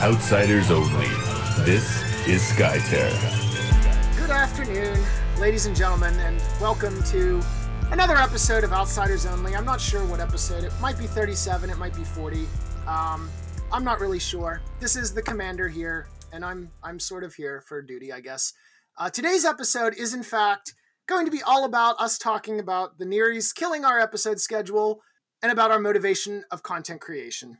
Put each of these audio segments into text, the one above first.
Outsiders only. This is Skytear. Good afternoon, ladies and gentlemen, and welcome to another episode of Outsiders Only. I'm not sure what episode. It might be 37, it might be 40. Um, I'm not really sure. This is the commander here, and I'm I'm sort of here for duty, I guess. Uh, today's episode is, in fact, going to be all about us talking about the Nerees killing our episode schedule and about our motivation of content creation.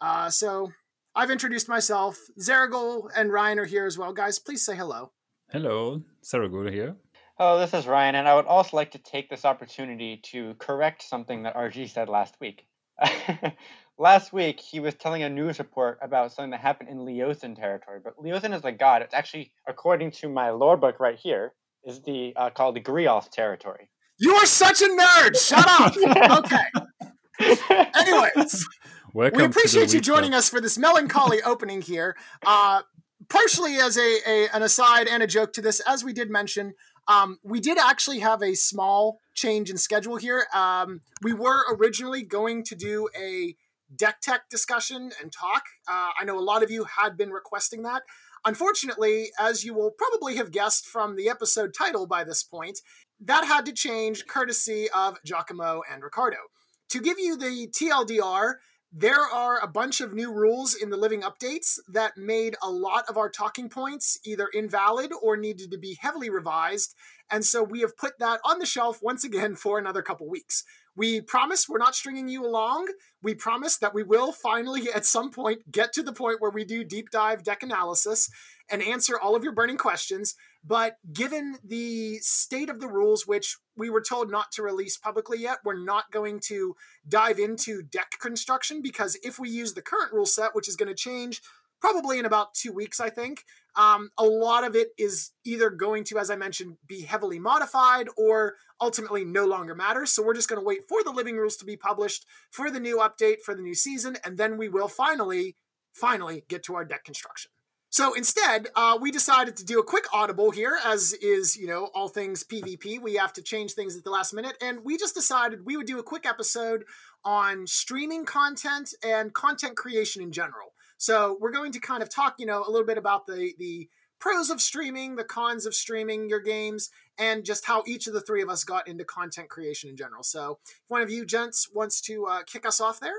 Uh, so I've introduced myself. Zeragul and Ryan are here as well. Guys, please say hello. Hello, Zeragul here. Hello, this is Ryan, and I would also like to take this opportunity to correct something that RG said last week. last week, he was telling a news report about something that happened in Leothan territory, but Leothan is a god. It's actually, according to my lore book right here, is the uh, called the Grialth territory. You are such a nerd. Shut up. okay. Anyways, Welcome we appreciate you joining us for this melancholy opening here. Uh, partially as a, a an aside and a joke to this, as we did mention, um, we did actually have a small change in schedule here. Um, we were originally going to do a deck tech discussion and talk. Uh, I know a lot of you had been requesting that. Unfortunately, as you will probably have guessed from the episode title by this point, that had to change courtesy of Giacomo and Ricardo. To give you the TLDR, there are a bunch of new rules in the living updates that made a lot of our talking points either invalid or needed to be heavily revised. And so we have put that on the shelf once again for another couple weeks. We promise we're not stringing you along. We promise that we will finally, at some point, get to the point where we do deep dive deck analysis and answer all of your burning questions. But given the state of the rules, which we were told not to release publicly yet, we're not going to dive into deck construction because if we use the current rule set, which is going to change probably in about two weeks, I think, um, a lot of it is either going to, as I mentioned, be heavily modified or ultimately no longer matter. So we're just going to wait for the living rules to be published for the new update for the new season, and then we will finally, finally get to our deck construction. So instead, uh, we decided to do a quick audible here, as is, you know, all things PvP. We have to change things at the last minute. And we just decided we would do a quick episode on streaming content and content creation in general. So we're going to kind of talk, you know, a little bit about the, the pros of streaming, the cons of streaming your games, and just how each of the three of us got into content creation in general. So if one of you gents wants to uh, kick us off there,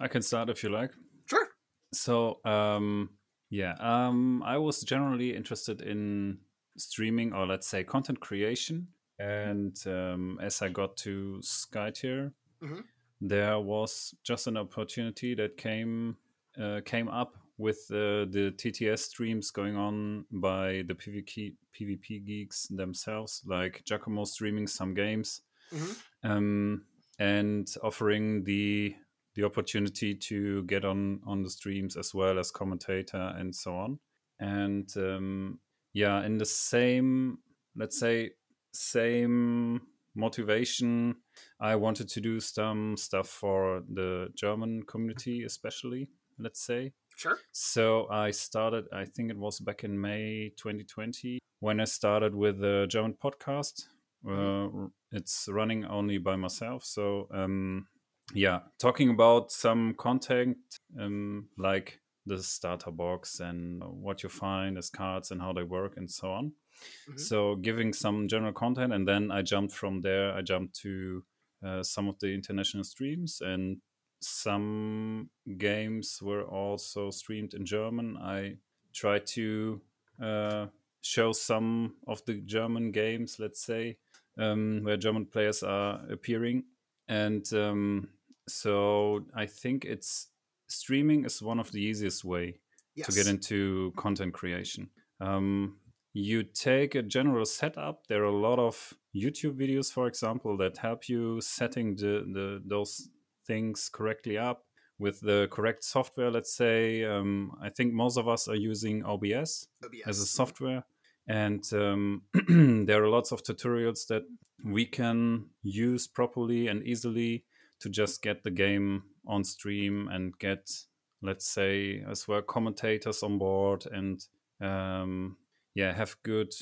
I can start if you like. sure. So, um, yeah, um, I was generally interested in streaming or let's say content creation. And um, as I got to Skytear, Mhm. there was just an opportunity that came uh, came up with uh, the TTS streams going on by the PvP, PvP geeks themselves, like Giacomo streaming some games Mhm. um, and offering the the opportunity to get on on the streams as well as commentator and so on. And um, yeah, in the same, let's say, same motivation, I wanted to do some stuff for the German community, especially. Let's say. Sure. So I started, I think it was back in May 2020 when I started with the German podcast. Uh, it's running only by myself. So, um, yeah, talking about some content um, like the starter box and what you find as cards and how they work and so on. Mhm. So, giving some general content. And then I jumped from there, I jumped to uh, some of the international streams and some games were also streamed in German. I tried to uh, show some of the German games, let's say, um, where German players are appearing. And um, so I think it's streaming is one of the easiest way Yes. to get into content creation. Um, you take a general setup. There are a lot of YouTube videos, for example, that help you setting the, the those things correctly up with the correct software. Let's say um, I think most of us are using OBS OBS. as a software, and um, there are lots of tutorials that we can use properly and easily to just get the game on stream and get let's say as well commentators on board and um, yeah have good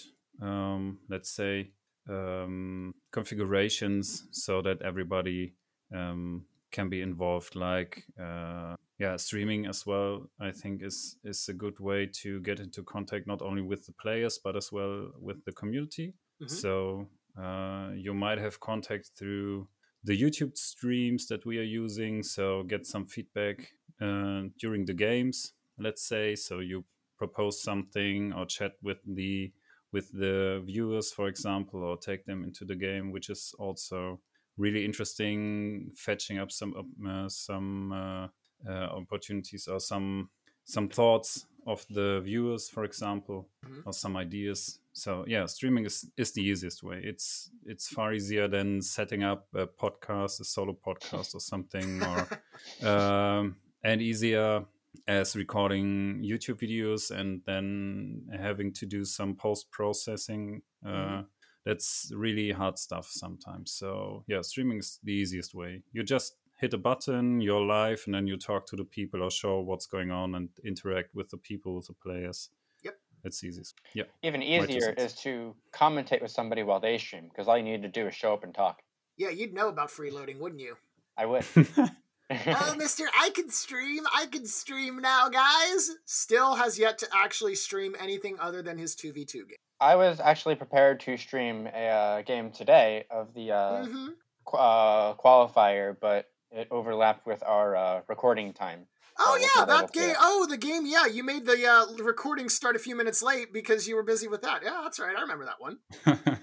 um, let's say um, configurations so that everybody um, can be involved like uh, yeah streaming as well i think is is a good way to get into contact not only with the players but as well with the community Mhm. so uh, you might have contact through the youtube streams that we are using so get some feedback uh, during the games let's say so you propose something or chat with the with the viewers for example or take them into the game which is also really interesting fetching up some uh, some uh, uh, opportunities or some some thoughts of the viewers for example Mhm. or some ideas so yeah streaming is, is the easiest way it's it's far easier than setting up a podcast a solo podcast or something or um, and easier as recording youtube videos and then having to do some post processing uh, Mhm. That's really hard stuff sometimes so yeah streaming is the easiest way you just hit a button you're live and then you talk to the people or show what's going on and interact with the people with the players Yep. it's easiest yeah Even easier cents. is to commentate with somebody while they stream because all you need to do is show up and talk. Yeah, you'd know about freeloading, wouldn't you? I would. oh, Mister, I can stream. I can stream now, guys. Still has yet to actually stream anything other than his two v two game. I was actually prepared to stream a uh, game today of the uh, hmm qu- uh, qualifier, but it overlapped with our uh, recording time. Oh we'll yeah, that that game. goes. Oh, the game. Yeah, you made the uh, recording start a few minutes late because you were busy with that. Yeah, that's right. I remember that one.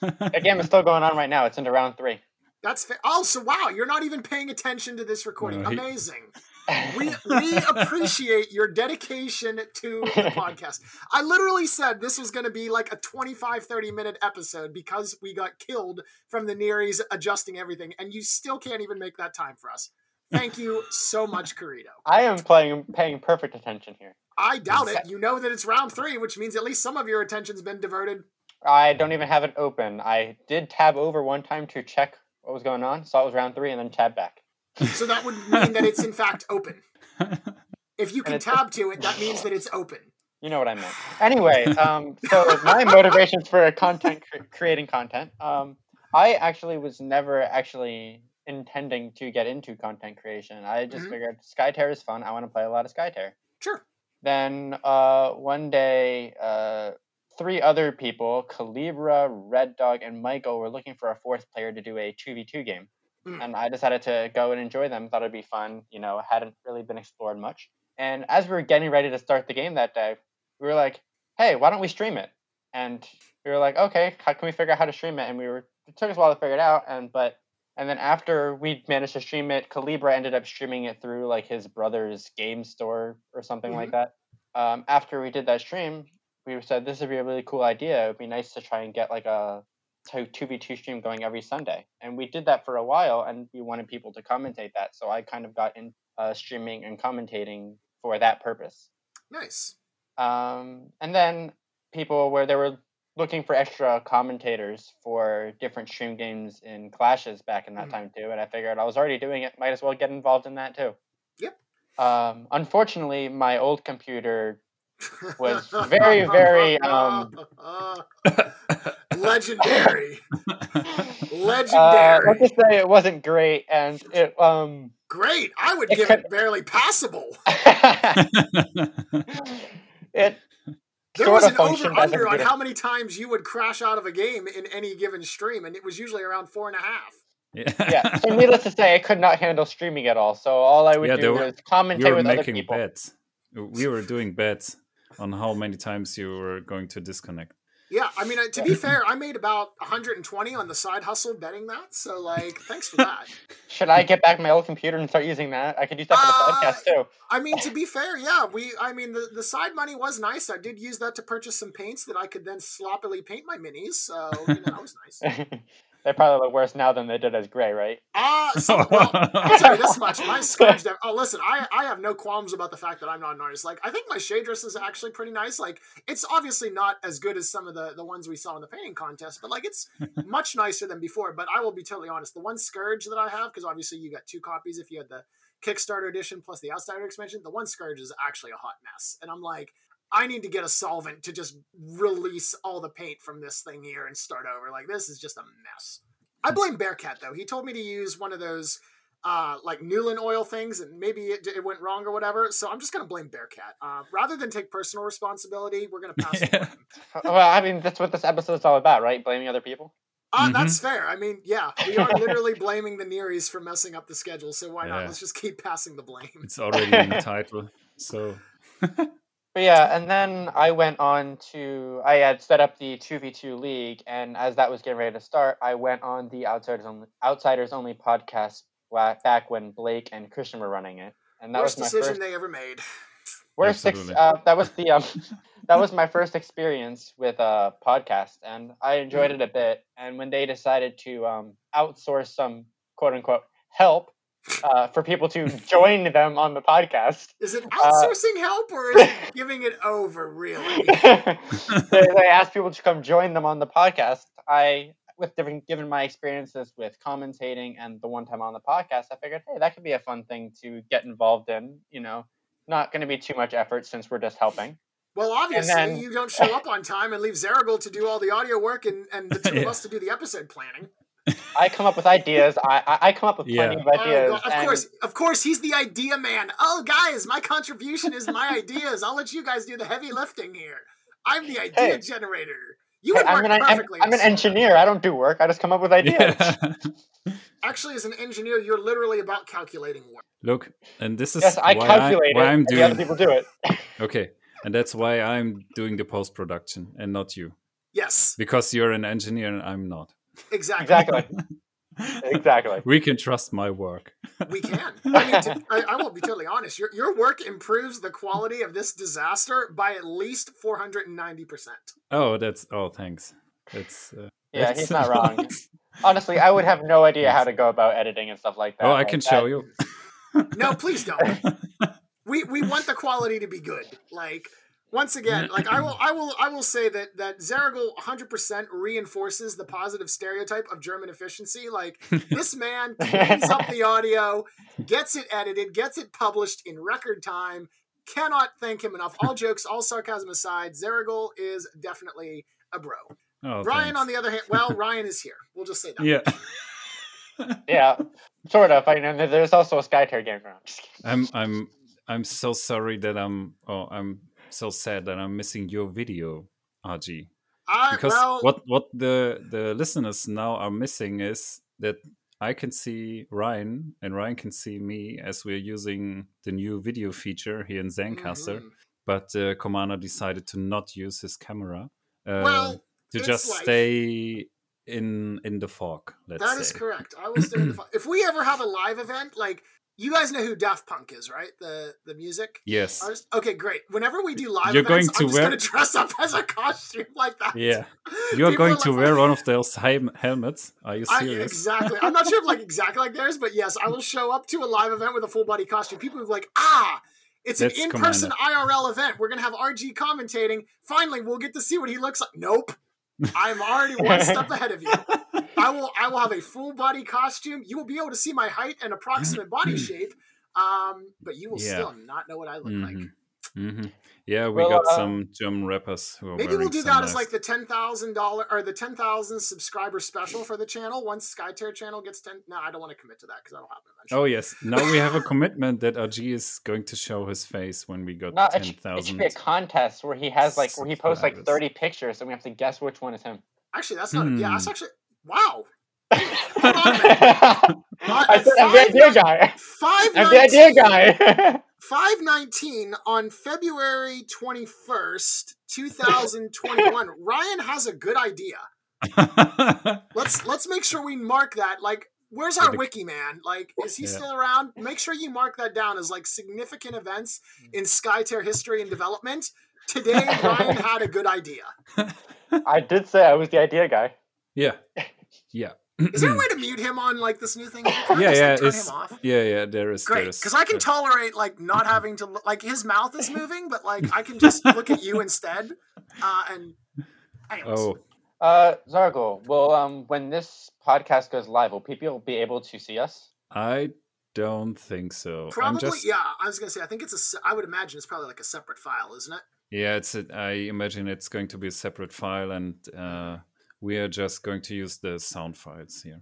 The game is still going on right now. It's into round three. That's fa- oh, so wow, you're not even paying attention to this recording. No, he- Amazing. we we appreciate your dedication to the podcast. I literally said this was going to be like a 25 30 minute episode because we got killed from the Nerees adjusting everything and you still can't even make that time for us. Thank you so much, Carito. I am playing, paying perfect attention here. I doubt it. You know that it's round 3, which means at least some of your attention's been diverted. I don't even have it open. I did tab over one time to check what was going on, saw it was round three, and then tab back. So that would mean that it's in fact open. If you can tab to it, that means that it's open. You know what I meant. Anyway, um, so my motivations for content cre- creating content, um, I actually was never actually intending to get into content creation. I just Mhm. figured Skytear is fun. I want to play a lot of Skytear. Sure. Then uh, one day, uh, three other people, Calibra, Red Dog, and Michael, were looking for a fourth player to do a 2v2 game. Mm. And I decided to go and enjoy them. Thought it'd be fun. You know, hadn't really been explored much. And as we were getting ready to start the game that day, we were like, hey, why don't we stream it? And we were like, okay, how can we figure out how to stream it? And we were, it took us a while to figure it out. And, but, and then after we managed to stream it, Calibra ended up streaming it through like his brother's game store or something like that. Um, after we did that stream, we said this would be a really cool idea. It would be nice to try and get like a two v two stream going every Sunday, and we did that for a while, and we wanted people to commentate that. So I kind of got in uh, streaming and commentating for that purpose. Nice. Um, and then people where they were looking for extra commentators for different stream games in clashes back in that Mhm. time too, and I figured I was already doing it, might as well get involved in that too. Yep. Um, unfortunately, my old computer was very, very, um, legendary. uh, Legendary. let's just say it wasn't great, and it um, Great. I would It give could- it barely passable. it There was an over under on how many times you would crash out of a game in any given stream, and it was usually around four and a half. yeah. yeah. So needless to say, I could not handle streaming at all. So all I would Yeah, do there were- was commentate we were with other making people. bets we were doing bets on how many times you were going to disconnect Yeah, I mean, to be fair, I made about 120 on the side hustle betting that. So, like, thanks for that. Should I get back my old computer and start using that? I could use that for the Uh, podcast too. I mean, to be fair, yeah, we. I mean, the, the side money was nice. I did use that to purchase some paints that I could then sloppily paint my minis. So you know, that was nice. they probably look worse now than they did as gray, right? Ah, so well, I'll tell you this much: my scourge. Dev- oh, listen, I I have no qualms about the fact that I'm not an artist. Like, I think my shade dress is actually pretty nice. Like, it's obviously not as good as some of the the ones we saw in the painting contest, but like, it's much nicer than before. But I will be totally honest: the one scourge that I have, because obviously you got two copies if you had the Kickstarter edition plus the Outsider expansion. The one scourge is actually a hot mess, and I'm like. I need to get a solvent to just release all the paint from this thing here and start over. Like this is just a mess. I blame Bearcat though. He told me to use one of those uh, like Nuln Oil things, and maybe it, it went wrong or whatever. So I'm just gonna blame Bearcat. Uh, rather than take personal responsibility, we're gonna pass. the Yeah. blame. well, I mean, that's what this episode is all about, right? Blaming other people. Uh, Mhm. That's fair. I mean, yeah, we are literally blaming the Nerees for messing up the schedule. So why not? Let's just keep passing the blame. It's already in the title. So But yeah, and then I went on to I had set up the two v two league, and as that was getting ready to start, I went on the outsiders only outsiders only podcast back when Blake and Christian were running it, and that Worst was my decision first they ever made. worst ex- uh, that was the um that was my first experience with a podcast, and I enjoyed it a bit. And when they decided to um outsource some quote unquote help uh, for people to join them on the podcast. Is it Uh, outsourcing help or is it giving it over? Really? they, they asked people to come join them on the podcast. I, with different, given my experiences with commentating and the one time on the podcast, I figured, hey, that could be a fun thing to get involved in. You know, not going to be too much effort since we're just helping. Well, obviously, then- you don't show up on time and leave Zeragul to do all the audio work and, and the two of us to do the episode planning. I come up with ideas. I, I, I come up with plenty Yeah. of Oh, ideas. God, of and- course, of course, he's the idea man. Oh, guys, my contribution is my ideas. I'll let you guys do the heavy lifting here. I'm the idea Hey. generator. You hey, would I'm work an, I'm, perfectly. I'm an engineer. I don't do work. I just come up with ideas. yeah. Actually, as an engineer, you're literally about calculating work. Look, and this is Yes, I why, calculate I, why it. I'm and the other doing people do it. okay, and that's why I'm doing the post production and not you, Yes, because you're an engineer and I'm not. Exactly. exactly. Exactly. We can trust my work. We can. I mean, to, I, I will be totally honest. Your your work improves the quality of this disaster by at least four hundred and ninety percent. Oh, that's oh, thanks. That's uh, Yeah, that's he's not wrong. Honestly, I would have no idea how to go about editing and stuff like that. oh, I Like, can that- show you. No, please don't. we we want the quality to be good. Like once again, like I will I will I will say that that Zeragul 100% reinforces the positive stereotype of German efficiency. Like this man cleans up the audio, gets it edited, gets it published in record time. Cannot thank him enough. All jokes, all sarcasm aside, Zeragul is definitely a bro. Oh, Ryan, thanks. on the other hand, well, Ryan is here. We'll just say that. yeah, Yeah, sort of. I know there's also a Skytear game around. Just kidding. I'm I'm I'm so sorry that I'm oh I'm so sad that I'm missing your video, RG. I, Because well, what what the the listeners now are missing is that I can see Ryan and Ryan can see me as we're using the new video feature here in Zencastr. mhm. But uh, Commander decided to not use his camera. Uh, Well, to just like- stay in in the fog. Let's That say. is correct. I will stay in the fu- If we ever have a live event, like you guys know who Daft Punk is, right? The the music. Yes. artist? Okay, great. Whenever we do live You're going to I'm just wear- gonna dress up as a costume like that. Yeah. You're going are to like- wear one of those helmets. Are you I, serious? exactly. I'm not sure if like exactly like theirs, but yes, I will show up to a live event with a full body costume. People will be like, ah, it's That's an in person IRL event. We're gonna have RG commentating. Finally, we'll get to see what he looks like. Nope. I'm already one step ahead of you. I will I will have a full body costume. You will be able to see my height and approximate body shape. Um, but you will Yeah. still not know what I look like. Mhm. hmm Yeah, we Well, got uh, some German rappers who are Maybe we'll do some that as like the ten thousand dollar or the ten thousand subscriber special for the channel. Once Skytear channel gets ten, no, I don't want to commit to that because that'll happen eventually. Oh yes, now we have a commitment that RG is going to show his face when we got Not, it, ten should, it should be a contest where he has like where he posts like 30 pictures and we have to guess which one is him. Actually, that's not. Yeah, that's Hmm. actually. Wow. I said I'm the idea guy. Five I'm the idea guy. Five nineteen on February twenty first, two thousand twenty one. Ryan has a good idea. Let's let's make sure we mark that. Like, where's our wiki man? Like, is he Yeah. still around? Make sure you mark that down as like significant events mm. in Skytear history and development. Today, Ryan had a good idea. I did say I was the idea guy. Yeah, yeah, Is there a way to mute him on like this new thing? Can I yeah, just, yeah. like, turn It's him off? yeah, yeah. There is Great, because I can tolerate like not having to look like his mouth is moving, but like I can just look at you instead. Uh, and anyways, Oh, Uh, Zargo, well, um, when this podcast goes live, will people be able to see us? I don't think so. I'm probably just yeah. I was gonna say I think it's a. I would imagine it's probably like a separate file, isn't it? Yeah, it's. A, I imagine it's going to be a separate file, and uh, we are just going to use the sound files here.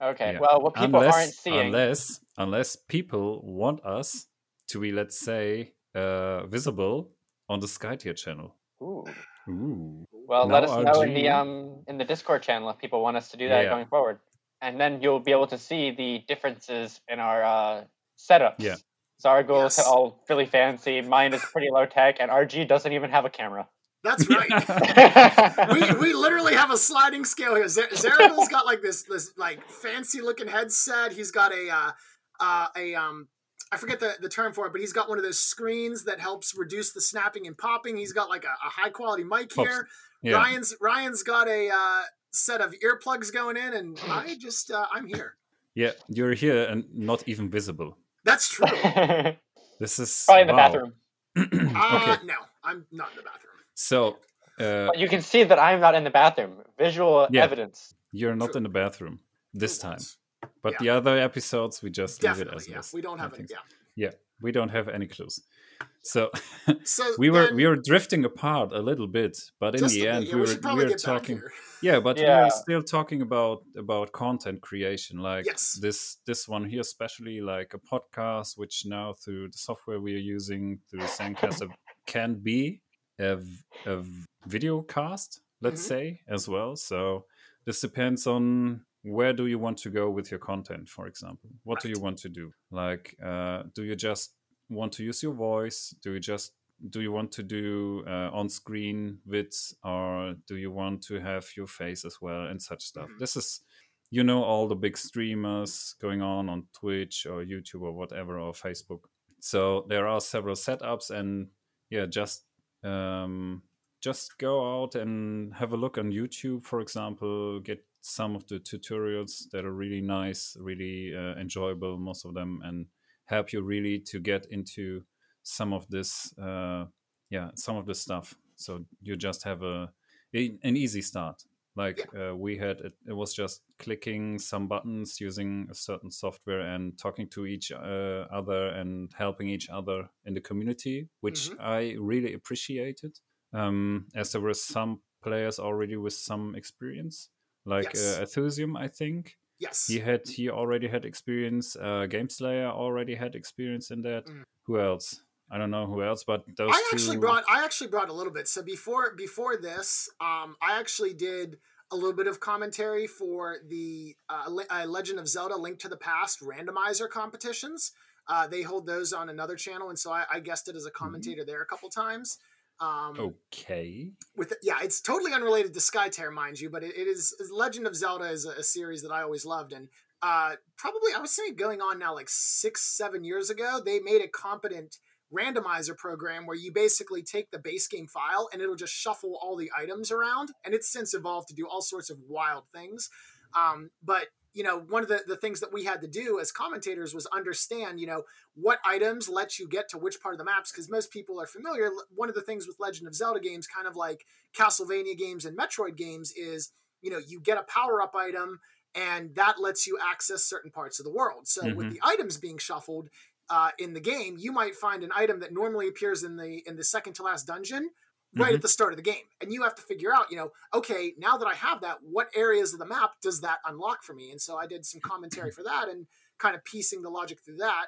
Okay, Yeah. well, what people unless, aren't seeing. unless, unless people want us to be, let's say, uh, visible on the Skytear channel. Ooh. Ooh. Well, Now let us know in the um in the Discord channel if people want us to do that Yeah. going forward, and then you'll be able to see the differences in our uh, setups. Yeah. Zargo's Yes. all really fancy. Mine is pretty low tech, and RG doesn't even have a camera. That's right. we, we literally have a sliding scale here. Zer- Zerabel's got like this this like fancy looking headset. He's got a uh, uh, a um I forget the, the term for it, but he's got one of those screens that helps reduce the snapping and popping. He's got like a, a high quality mic Pops. here. Yeah. Ryan's Ryan's got a uh, set of earplugs going in, and I just uh, I'm here. Yeah, you're here and not even visible. That's true. This is probably in the wow. bathroom. Uh, okay, No, I'm not in the bathroom. So uh, But you can see that I'm not in the bathroom. Visual Yeah. evidence. you're not True. in the bathroom this time, but Yeah. the other episodes we just leave it as yeah. is. We don't have it. think so. Yeah. Yeah, we don't have any clues. So So we were then- we were drifting apart a little bit, but in the a bit, end yeah, we we were should we were talking. Yeah, but we Yeah. are still talking about about content creation, like Yes. this this one here, especially like a podcast, which now through the software we are using through Zencastr can be a, a video cast, let's Mhm. say, as well. So this depends on where do you want to go with your content, for example. What do you want to do? Like, uh, do you just want to use your voice? Do you just do you want to do uh, on-screen vids or do you want to have your face as well and such stuff Mhm. this is you know all the big streamers going on on twitch or youtube or whatever or facebook so there are several setups and yeah just um just go out and have a look on youtube for example get some of the tutorials that are really nice really uh, enjoyable most of them and help you really to get into some of this uh yeah some of this stuff. So you just have a, an easy start like uh, we had it, it was just clicking some buttons using a certain software and talking to each uh, other and helping each other in the community which Mhm. i really appreciated um as there were some players already with some experience like Yes. uh, Athosium, i think Yes. he had he already had experience uh game slayer already had experience in that Mm. who else i don't know who else but those I actually two brought I actually brought a little bit. So before before this, um, I actually did a little bit of commentary for the uh, Le- uh, Legend of Zelda: Link to the Past randomizer competitions. Uh, they hold those on another channel, and so I, I it as a commentator there a couple times. Um, okay with yeah, it's totally unrelated to Skytear, mind you, but it, it is Legend of Zelda is a, a series that I always loved, and uh, probably I was saying going on now like six seven years ago, they made a competent randomizer program where you basically take the base game file and it'll just shuffle all the items around, and it's since evolved to do all sorts of wild things. Um, but you know, one of the, the things that we had to do as commentators was understand, you know, what items let you get to which part of the maps because most people are familiar. One of the things with Legend of Zelda games, kind of like Castlevania games and Metroid games, is you know you get a power up item and that lets you access certain parts of the world. So with Mhm. the items being shuffled uh, in the game, you might find an item that normally appears in the in the second to last dungeon right at the start of the game and you have to figure out you know okay now that i have that what areas of the map does that unlock for me and so i did some commentary for that and kind of piecing the logic through that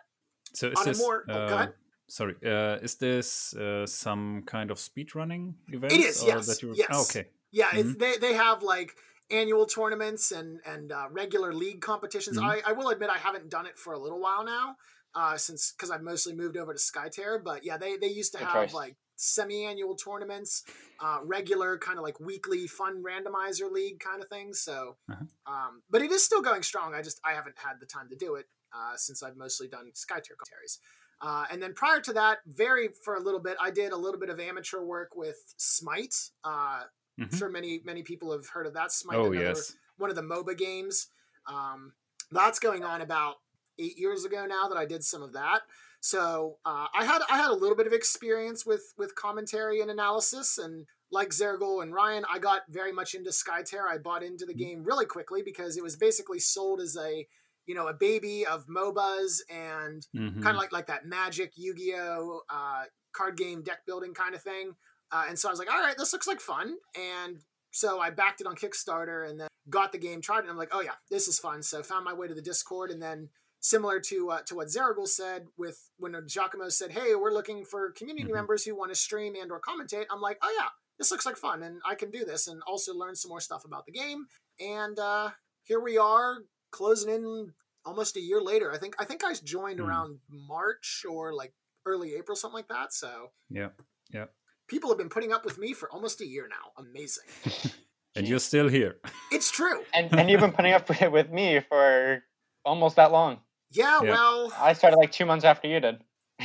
so is on a this more- oh, uh, ahead. sorry uh is this uh, some kind of speedrunning event It is, or yes, that you yes. oh, okay Yeah, Mm-hmm. it's, they they have like annual tournaments and and uh, regular league competitions. Mhm. I, I will admit I haven't done it for a little while now, uh, since because I've mostly moved over to Skytear. But yeah, they they used to Good have choice. like semi-annual tournaments, uh, regular kind of like weekly fun randomizer league kind of things. So, Uh-huh. um, but it is still going strong. I just I haven't had the time to do it uh, since I've mostly done Skytear commentaries. Uh, and then prior to that, very for a little bit, I did a little bit of amateur work with Smite. Uh, I'm Mhm. sure many many people have heard of that. Smite, oh another- yes one of the MOBA games. Um, that's going on about eight years ago now that I did some of that. So uh, I had I had a little bit of experience with with commentary and analysis, and like Zergol and Ryan, I got very much into Skytear. I bought into the game really quickly because it was basically sold as a you know a baby of MOBAs and Mhm. kind of like like that Magic, Yu-Gi-Oh, uh, card game deck building kind of thing. Uh, and so I was like, all right, this looks like fun. And so I backed it on Kickstarter and then got the game, tried it, and I'm like, oh yeah, this is fun. So found my way to the Discord and then similar to uh, to what Zeragul said with when Giacomo said, "Hey, we're looking for community Mhm. members who want to stream and or commentate." I'm like, "Oh yeah, this looks like fun, and I can do this, and also learn some more stuff about the game." And uh, here we are, closing in almost a year later. I think I think I joined Mm. around March or like early April, something like that. So Yeah, yeah. people have been putting up with me for almost a year now. Amazing. And you're still here. It's true. and and you've been putting up with, with me for almost that long. Yeah. Yeah. Well. I started like two months after you did.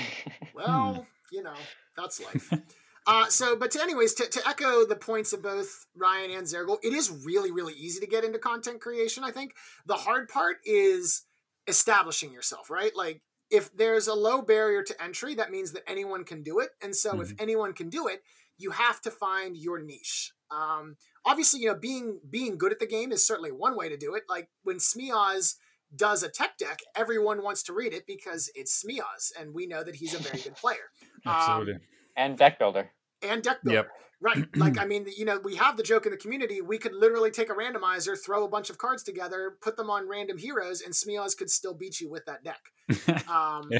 Well, you know, that's life. Uh, so, but to anyways, to, to echo the points of both Ryan and Zergel, it is really, really easy to get into content creation. I think the hard part is establishing yourself, right? Like, if there's a low barrier to entry, that means that anyone can do it. And so, if anyone can do it, you have to find your niche. Um, obviously, you know, being being good at the game is certainly one way to do it. Like when Smeoz does a tech deck, everyone wants to read it because it's Smeoz, and we know that he's a very good player. Um, Absolutely. and deck builder. and deck builder. Yep. Right. Like, I mean, you know, we have the joke in the community. We could literally take a randomizer, throw a bunch of cards together, put them on random heroes, and Smeoz could still beat you with that deck. Um, Yeah.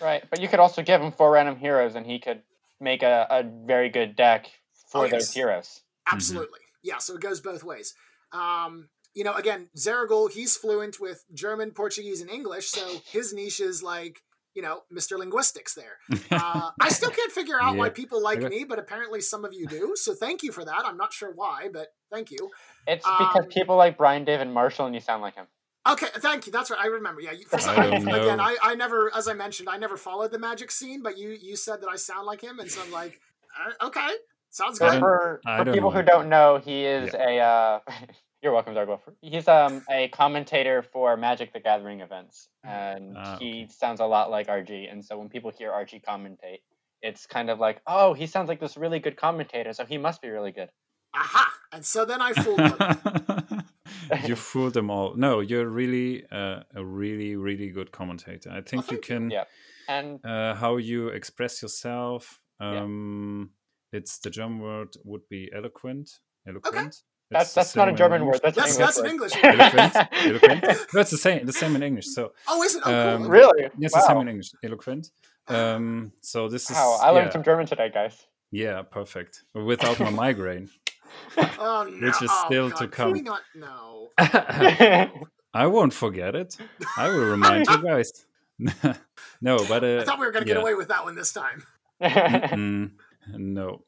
Right, but you could also give him four random heroes, and he could make a, a very good deck for Oh, those heroes. Absolutely. Yeah, so it goes both ways. Um, you know, again, Zeragul, he's fluent with German, Portuguese, and English, so his niche is like, you know, Mr. Linguistics there. Uh, I still can't figure out why people like Okay. me, but apparently some of you do. So thank you for that. I'm not sure why, but thank you. It's because Um, people like Brian David Marshall, and you sound like him. Okay, thank you. That's right. I remember. Yeah, you, for some, I I don't know. again, I, I never, as I mentioned, I never followed the magic scene, but you you said that I sound like him, and so I'm like, uh, okay, sounds good. for, for people know. who don't know, he is a. Uh, you're welcome, Zargo. He's um a commentator for Magic the Gathering events, and Ah, he sounds a lot like RG. And so when people hear RG commentate, it's kind of like, oh, he sounds like this really good commentator, so he must be really good. Aha! And so then I fooled them. you fooled them all. No, you're really uh, a really, really good commentator. I think you thank you. can. Yeah. And uh, how you express yourself. Yeah. Um, It's the German word would be eloquent. Eloquent. That's that's not a German word. That's, That's an that's an English English. word. word. Eloquent. Eloquent. No, it's the same. The same in English. So Oh, is it? Oh, cool. Um, okay. really? yes, wow. the same in English. Eloquent. Um, so this is Wow, I learned yeah, some German today, guys. yeah, perfect. Without my migraine. Oh, no. which is Oh, still God. to Can come. not? No. I won't forget it. I will remind you guys. no, but uh, I thought we were going to get away with that one this time. Mm, no.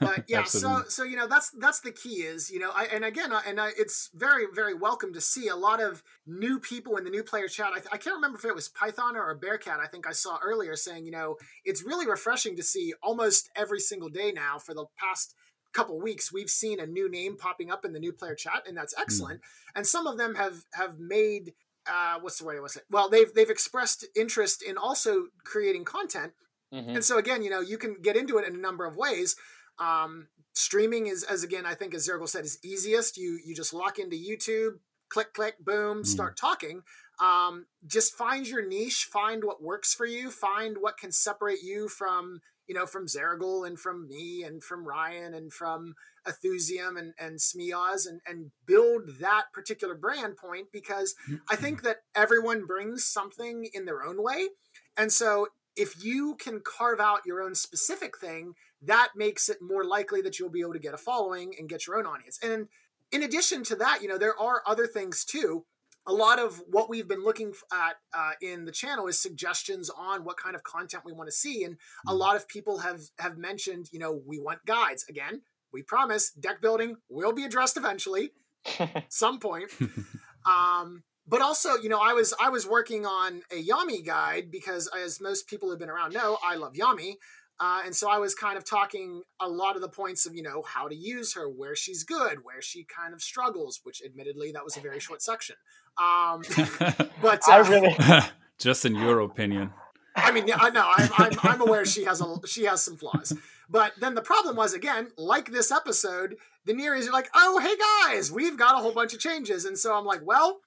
But yeah so so you know that's that's the key is you know I, and again I, and I, it's very very welcome to see a lot of new people in the new player chat. I, th- I can't remember if it was python or bearcat i think i saw earlier saying you know it's really refreshing to see almost every single day now for the past couple weeks we've seen a new name popping up in the new player chat and that's excellent. And some of them have have made uh, what's the way was it well they've they've expressed interest in also creating content Mhm. and so again, you know, you can get into it in a number of ways. Um, streaming is, as again, I think as Zergel said, is easiest. You you just lock into YouTube, click click, boom, Mm. start talking. Um, just find your niche, find what works for you, find what can separate you from you know from Zergel and from me and from Ryan and from Enthusium and and Smeoz and and build that particular brand point because I think that everyone brings something in their own way, and so if you can carve out your own specific thing, that makes it more likely that you'll be able to get a following and get your own audience. And in addition to that, you know, there are other things too. A lot of what we've been looking at uh, in the channel is suggestions on what kind of content we want to see, and a lot of people have have mentioned, you know, we want guides. Again, we promise deck building will be addressed eventually some point. um, but also, you know, I was I was working on a Yami guide because, as most people who've been around know, I love Yami, uh, and so I was kind of talking a lot of the points of you know how to use her, where she's good, where she kind of struggles. Which, admittedly, that was a very short section. Um, but uh, I really, Just in your opinion. I mean, yeah, I know. I'm, I'm, I'm aware she has a she has some flaws. But then the problem was again, like this episode, the Nerees are like, "Oh, hey guys, we've got a whole bunch of changes," and so I'm like, "Well,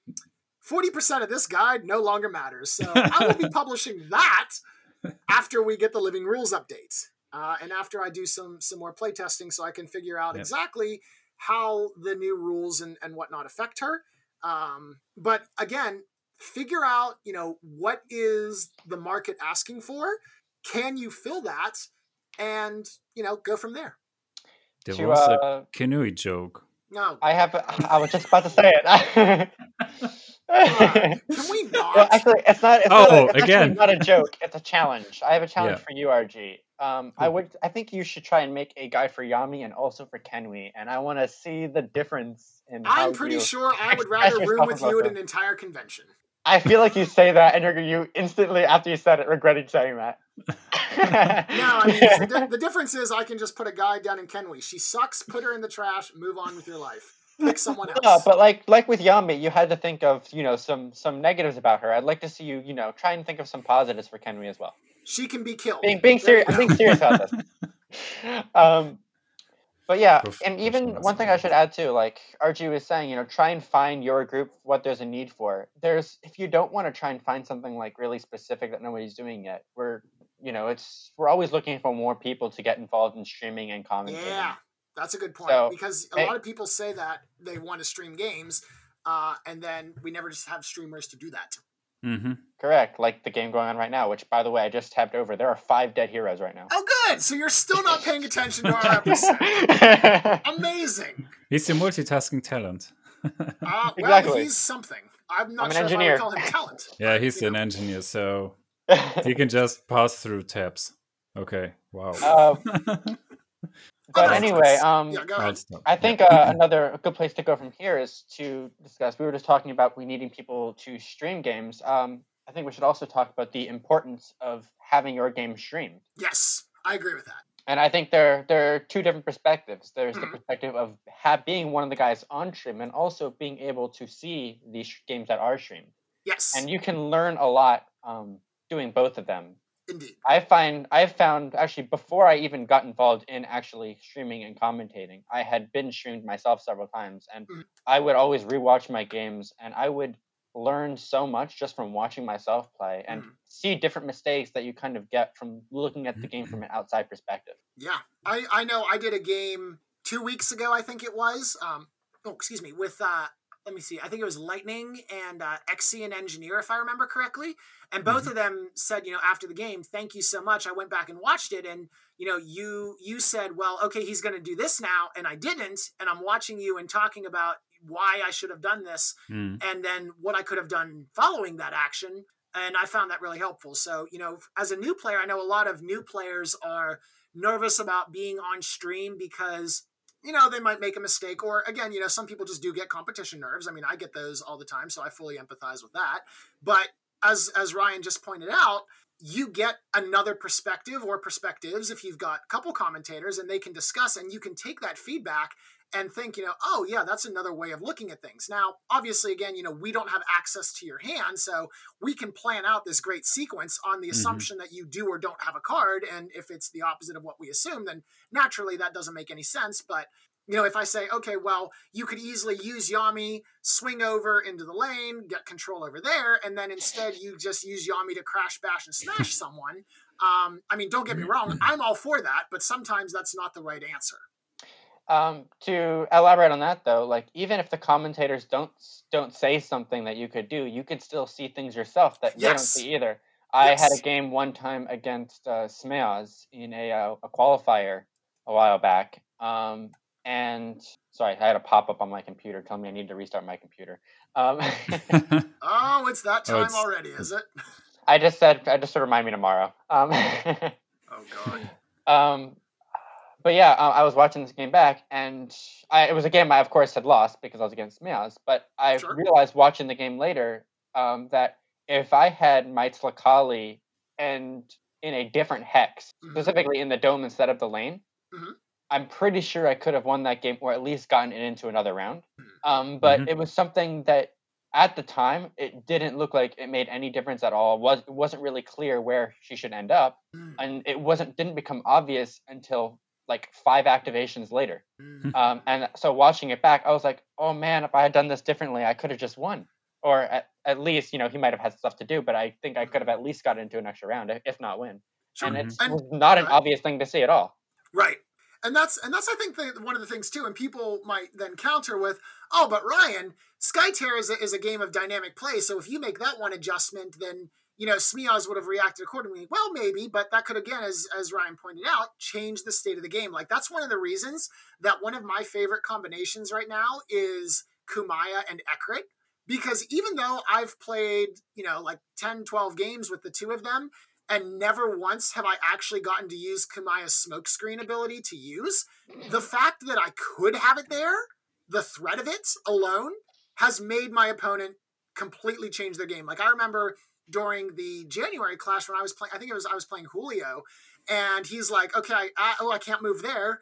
forty percent of this guide no longer matters." So I will be publishing that after we get the Living Rules update, uh, and after I do some some more playtesting, so I can figure out Yep. exactly how the new rules and and whatnot affect her. Um, but again, figure out, you know, what is the market asking for? Can you fill that? And, you know, go from there. There To, was uh, a canoe joke. No. I have. I was just about to say it. Can we not? Well, actually, it's not. It's Oh, not a, it's again. not a joke. It's a challenge. I have a challenge Yeah. for you, RG. Um, I would. I think you should try and make a guy for Yami and also for Kenwi, and I want to see the difference in. I'm pretty you- sure I would rather room with you at an entire convention. I feel like you say that, and you're you instantly after you said it regretted saying that. No, I mean, the, the difference is I can just put a guy down in Kenwi. She sucks, put her in the trash, move on with your life. Pick someone else. No, but like like with Yami, you had to think of you know some some negatives about her. I'd like to see you you know try and think of some positives for Kenry as well. she can be killed. Being being serious, I'm being serious about this. Um, but yeah, and even one thing I should add too, like RG was saying, you know, try and find your group what there's a need for. There's if you don't want to try and find something like really specific that nobody's doing yet, we're you know it's we're always looking for more people to get involved in streaming and commentating. Yeah, that's a good point So, because a hey- lot of people say that they want to stream games, uh, and then we never just have streamers to do that. hmm Correct, like the game going on right now, which by the way I just tapped over. There are five dead heroes right now. Oh, good. So you're still not paying attention to our episode. Amazing. He's a multitasking talent. Uh, well, Exactly. he's something. I'm not I'm an sure if I engineer. would call him talent. yeah, he's an know. engineer, so he can just pass through tabs. Okay, wow. uh, but Other anyway, um, yeah, I'll ahead. stop. I think uh, another good place to go from here is to discuss. We were just talking about we needing people to stream games. Um, I think we should also talk about the importance of having your game streamed. Yes, I agree with that. And I think there there are two different perspectives. There's the Mhm. perspective of ha- being one of the guys on stream, and also being able to see these sh- games that are streamed. Yes, And you can learn a lot um, doing both of them. Indeed. I find I've found actually before I even got involved in actually streaming and commentating, I had been streamed myself several times, and Mhm. I would always rewatch my games, and I would learn so much just from watching myself play and Mhm. see different mistakes that you kind of get from looking at the game from an outside perspective. Yeah, I I know. I did a game two weeks ago. I think it was. Um, oh, excuse me. With uh, let me see. I think it was Lightning and uh, Exian Engineer, if I remember correctly. And both of them said, you know, after the game, thank you so much. I went back and watched it, and you know, you you said, well, okay, he's going to do this now, and I didn't. And I'm watching you and talking about why I should have done this, Mm. and then what I could have done following that action. And I found that really helpful. So, you know, as a new player, I know a lot of new players are nervous about being on stream because, you know, they might make a mistake. Or again, you know, some people just do get competition nerves. I mean, I get those all the time, so I fully empathize with that. But as as Ryan just pointed out, you get another perspective or perspectives if you've got a couple commentators and they can discuss and you can take that feedback and think, you know, oh yeah, that's another way of looking at things. Now, obviously, again, you know, we don't have access to your hand, so we can plan out this great sequence on the Mhm. assumption that you do or don't have a card. And if it's the opposite of what we assume, then naturally that doesn't make any sense. But you know, if I say, okay, well, you could easily use Yami, swing over into the lane, get control over there, and then instead you just use Yami to crash, bash, and smash someone. Um, I mean, don't get me wrong, I'm all for that, but sometimes that's not the right answer. Um, to elaborate on that though, like even if the commentators don't don't say something that you could do, you could still see things yourself that they don't see either. I had a game one time against uh, Smeaz in a uh, a qualifier a while back, um, and sorry, I had a pop up on my computer telling me I need to restart my computer. Um, Oh, it's that Oh, time it's- already, is it? I just said I just to remind me tomorrow. Um, Oh God. Um, but yeah, uh, I was watching this game back, and I, it was a game I, of course, had lost because I was against Miaz. But I Sure. realized watching the game later um, that if I had my Tlakali and in a different hex, Mhm. specifically in the dome instead of the lane, Mhm. I'm pretty sure I could have won that game or at least gotten it into another round. Um, but Mhm. it was something that at the time it didn't look like it made any difference at all. It was it wasn't really clear where she should end up Mm, and it wasn't didn't become obvious until like five activations later. mm. Um, and so watching it back, I was like, oh man, if I had done this differently, I could have just won. Or at, at least, you know, he might have had stuff to do, but I think I could have at least got into an extra round, if- not win. Sure. And it's And- not an Right. obvious thing to see at all. Right. and that's and that's I think the, one of the things too. And people might then counter with, "Oh, but Ryan, Skytear is a, is a game of dynamic play. So if you make that one adjustment, then you know Smiaz would have reacted accordingly." Well, maybe, but that could again, as as Ryan pointed out, change the state of the game. Like that's one of the reasons that one of my favorite combinations right now is Kumaya and Ekrit because even though I've played, you know, like 10, 12 games with the two of them, and never once have I actually gotten to use Kumaya's smokescreen ability to use. The fact that I could have it there, the threat of it alone, has made my opponent completely change their game. Like I remember during the January clash when I was playing, I think it was I was playing Julio, and he's like, "Okay, I, oh, I can't move there."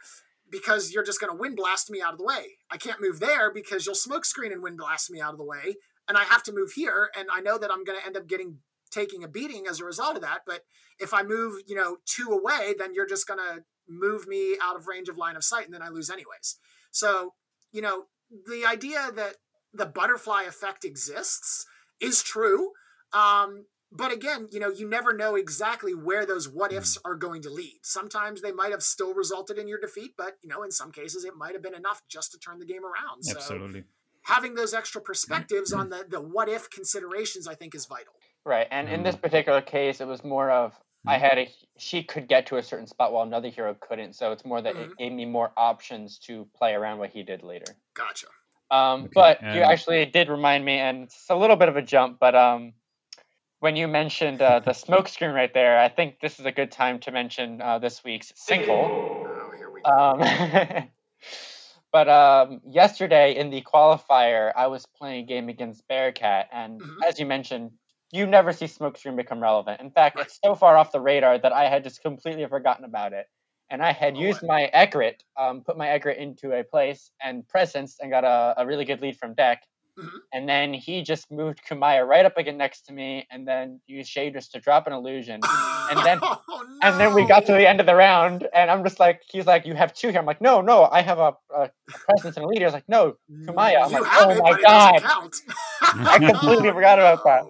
Because you're just going to wind blast me out of the way. I can't move there because you'll smoke screen and wind blast me out of the way and I have to move here, and I know that I'm going to end up getting taking a beating as a result of that. But if I move, you know, two away, then you're just going to move me out of range of line of sight, and then I lose anyways. So, you know, the idea that the butterfly effect exists is true. Um, but again, you know, you never know exactly where those what ifs are going to lead. Sometimes they might have still resulted in your defeat, but you know, in some cases, it might have been enough just to turn the game around. So Absolutely. having those extra perspectives on the the what if considerations, I think, is vital. Right, and in this Mm. particular case, it was more of I Mhm. had a she could get to a certain spot while another hero couldn't, so it's more that Mhm. it gave me more options to play around what he did later. Gotcha. Um, Okay, but you actually did remind me, and it's a little bit of a jump, but um, when you mentioned uh, the smoke screen right there, I think this is a good time to mention uh, this week's sinkhole. Oh, here we go. Um, but um, yesterday in the qualifier, I was playing a game against Bearcat, and Mhm. as you mentioned, you never see smokescreen become relevant. In fact, Right. it's so far off the radar that I had just completely forgotten about it. And I had Oh, used my Egret, um, put my Egret into a place and presence and got a, a really good lead from deck. Mhm. And then he just moved Kumaya right up again next to me, and then used Shaders to drop an illusion. and then- Oh, And then we got to the end of the round, and I'm just like, he's like, you have two here. I'm like, no, no, I have a, a, a presence and a lead. He was like, no, Kumaya. I'm You like, oh it, my but it doesn't God. I completely forgot about that.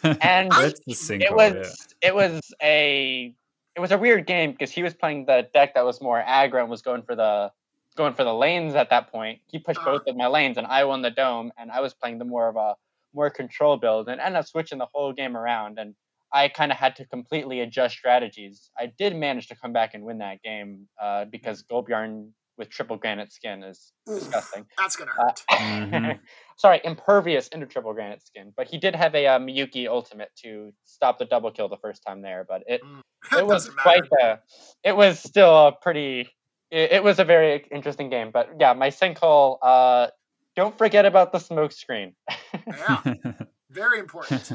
And That's the sinkhole. it was it was a it was a weird game because he was playing the deck that was more aggro and was going for the going for the lanes at that point. He pushed Uh-huh. both of my lanes, and I won the dome, and I was playing the more of a more control build, and ended up switching the whole game around. And I kind of had to completely adjust strategies. I did manage to come back and win that game uh, because Golbyarn with triple granite skin is Oof. disgusting. That's gonna Uh, hurt. Mhm. Sorry, impervious into triple granite skin, but he did have a uh, Miyuki ultimate to stop the double kill the first time there. But it That it was quite matter. the it was still a pretty it, it was a very interesting game. But yeah, my sinkhole. Uh, don't forget about the smoke screen. Yeah, very important.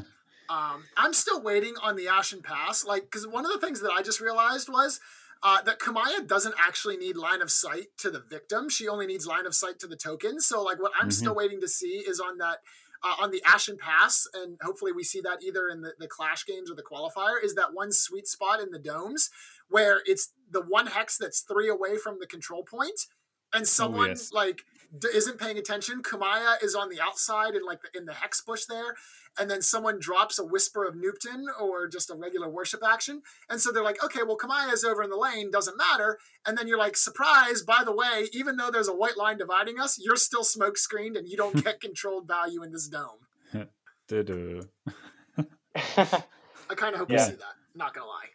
Um, I'm still waiting on the Ashen Pass, like because one of the things that I just realized was uh, that Kumaya doesn't actually need line of sight to the victim; she only needs line of sight to the token. So, like, what I'm still waiting to see is on that uh, on the Ashen Pass, and hopefully we see that either in the, the Clash games or the qualifier. Is that one sweet spot in the domes where it's the one hex that's three away from the control point, and oh, someone yes. like d- isn't paying attention. Kumaya is on the outside and like the, in the hex bush there, and then someone drops a whisper of Nupten or just a regular worship action, and so they're like, okay, well Kumaya is over in the lane, doesn't matter, and then you're like, surprise! By the way, even though there's a white line dividing us, you're still smoke screened, and you don't get controlled value in this dome. Did-do. I kind of hope we see that. Not gonna lie.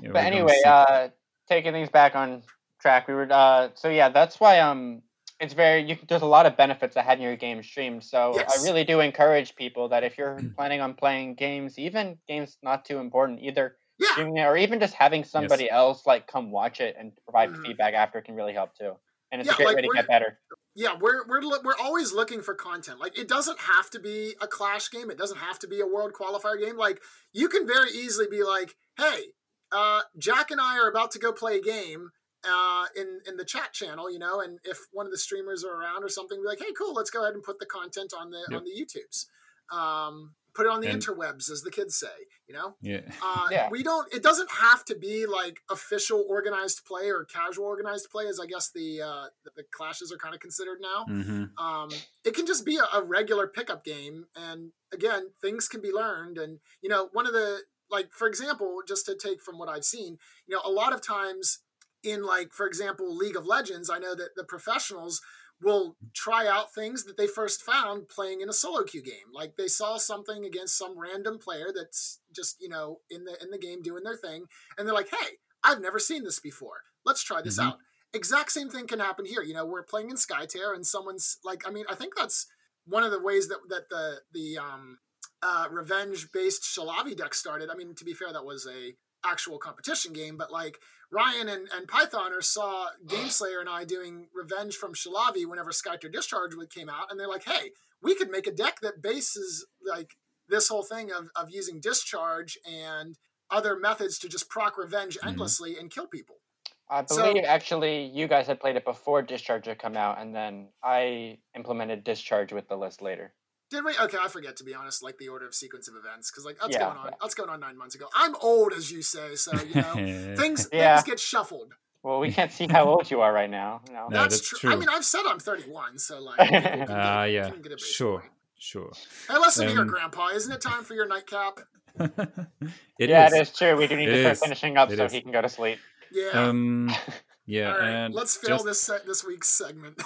Yeah, but anyway, uh, taking things back on track, we were uh, so yeah, that's why um, it's very you, there's a lot of benefits of having your game streamed. So Yes. I really do encourage people that if you're planning on playing games, even games not too important, either Yeah, streaming it or even just having somebody else like come watch it and provide Mhm. feedback after can really help too. And it's Yeah, a great like way to get better. yeah we're we're we're always looking for content like it doesn't have to be a clash game it doesn't have to be a world qualifier game like you can very easily be like hey uh jack and i are about to go play a game uh in in the chat channel you know and if one of the streamers are around or something be like hey cool let's go ahead and put the content on the Yep. on the youtubes um put it on the And- interwebs as the kids say you know yeah. uh, Yeah. we don't it doesn't have to be like official organized play or casual organized play as i guess the uh the, the clashes are kind of considered now hmm um, it can just be a, a regular pickup game and again things can be learned and you know one of the like for example just to take from what i've seen you know a lot of times in like for example League of Legends, I know that the professionals will try out things that they first found playing in a solo queue game. Like they saw something against some random player that's just, you know, in the in the game doing their thing and they're like, "Hey, I've never seen this before. Let's try this Mhm. out." Exact same thing can happen here. You know, we're playing in Skytear and someone's like I mean, I think that's one of the ways that that the the um uh revenge based Shalavi deck started. I mean, to be fair, that was a actual competition game, but like Ryan and, and Pythoners saw Gameslayer and I doing Revenge from Shalavi whenever Skytear Discharge would- came out, and they're like, hey, we could make a deck that bases like this whole thing of, of using discharge and other methods to just proc revenge Mhm. endlessly and kill people. I So- believe actually you guys had played it before Discharge had come out, and then I implemented Discharge with the list later. Did we? Okay, I forget to be honest, like the order of sequence of events, because like that's Yeah, going on. yeah. That's going on nine months ago. I'm old, as you say, so you know things Yeah. things get shuffled. Well, we can't see how old you are right now. No. No, that's, that's true. I mean, I've said I'm 31, so like people can get, Ah, yeah, can get a sure, point. sure. Hey, listen here, Um, Grandpa. Isn't it time for your nightcap? It yeah, is. it is true. We do need It to start is. finishing up It so is. he can go to sleep. Yeah. Um, yeah, All right, and let's fill just, this se- this week's segment.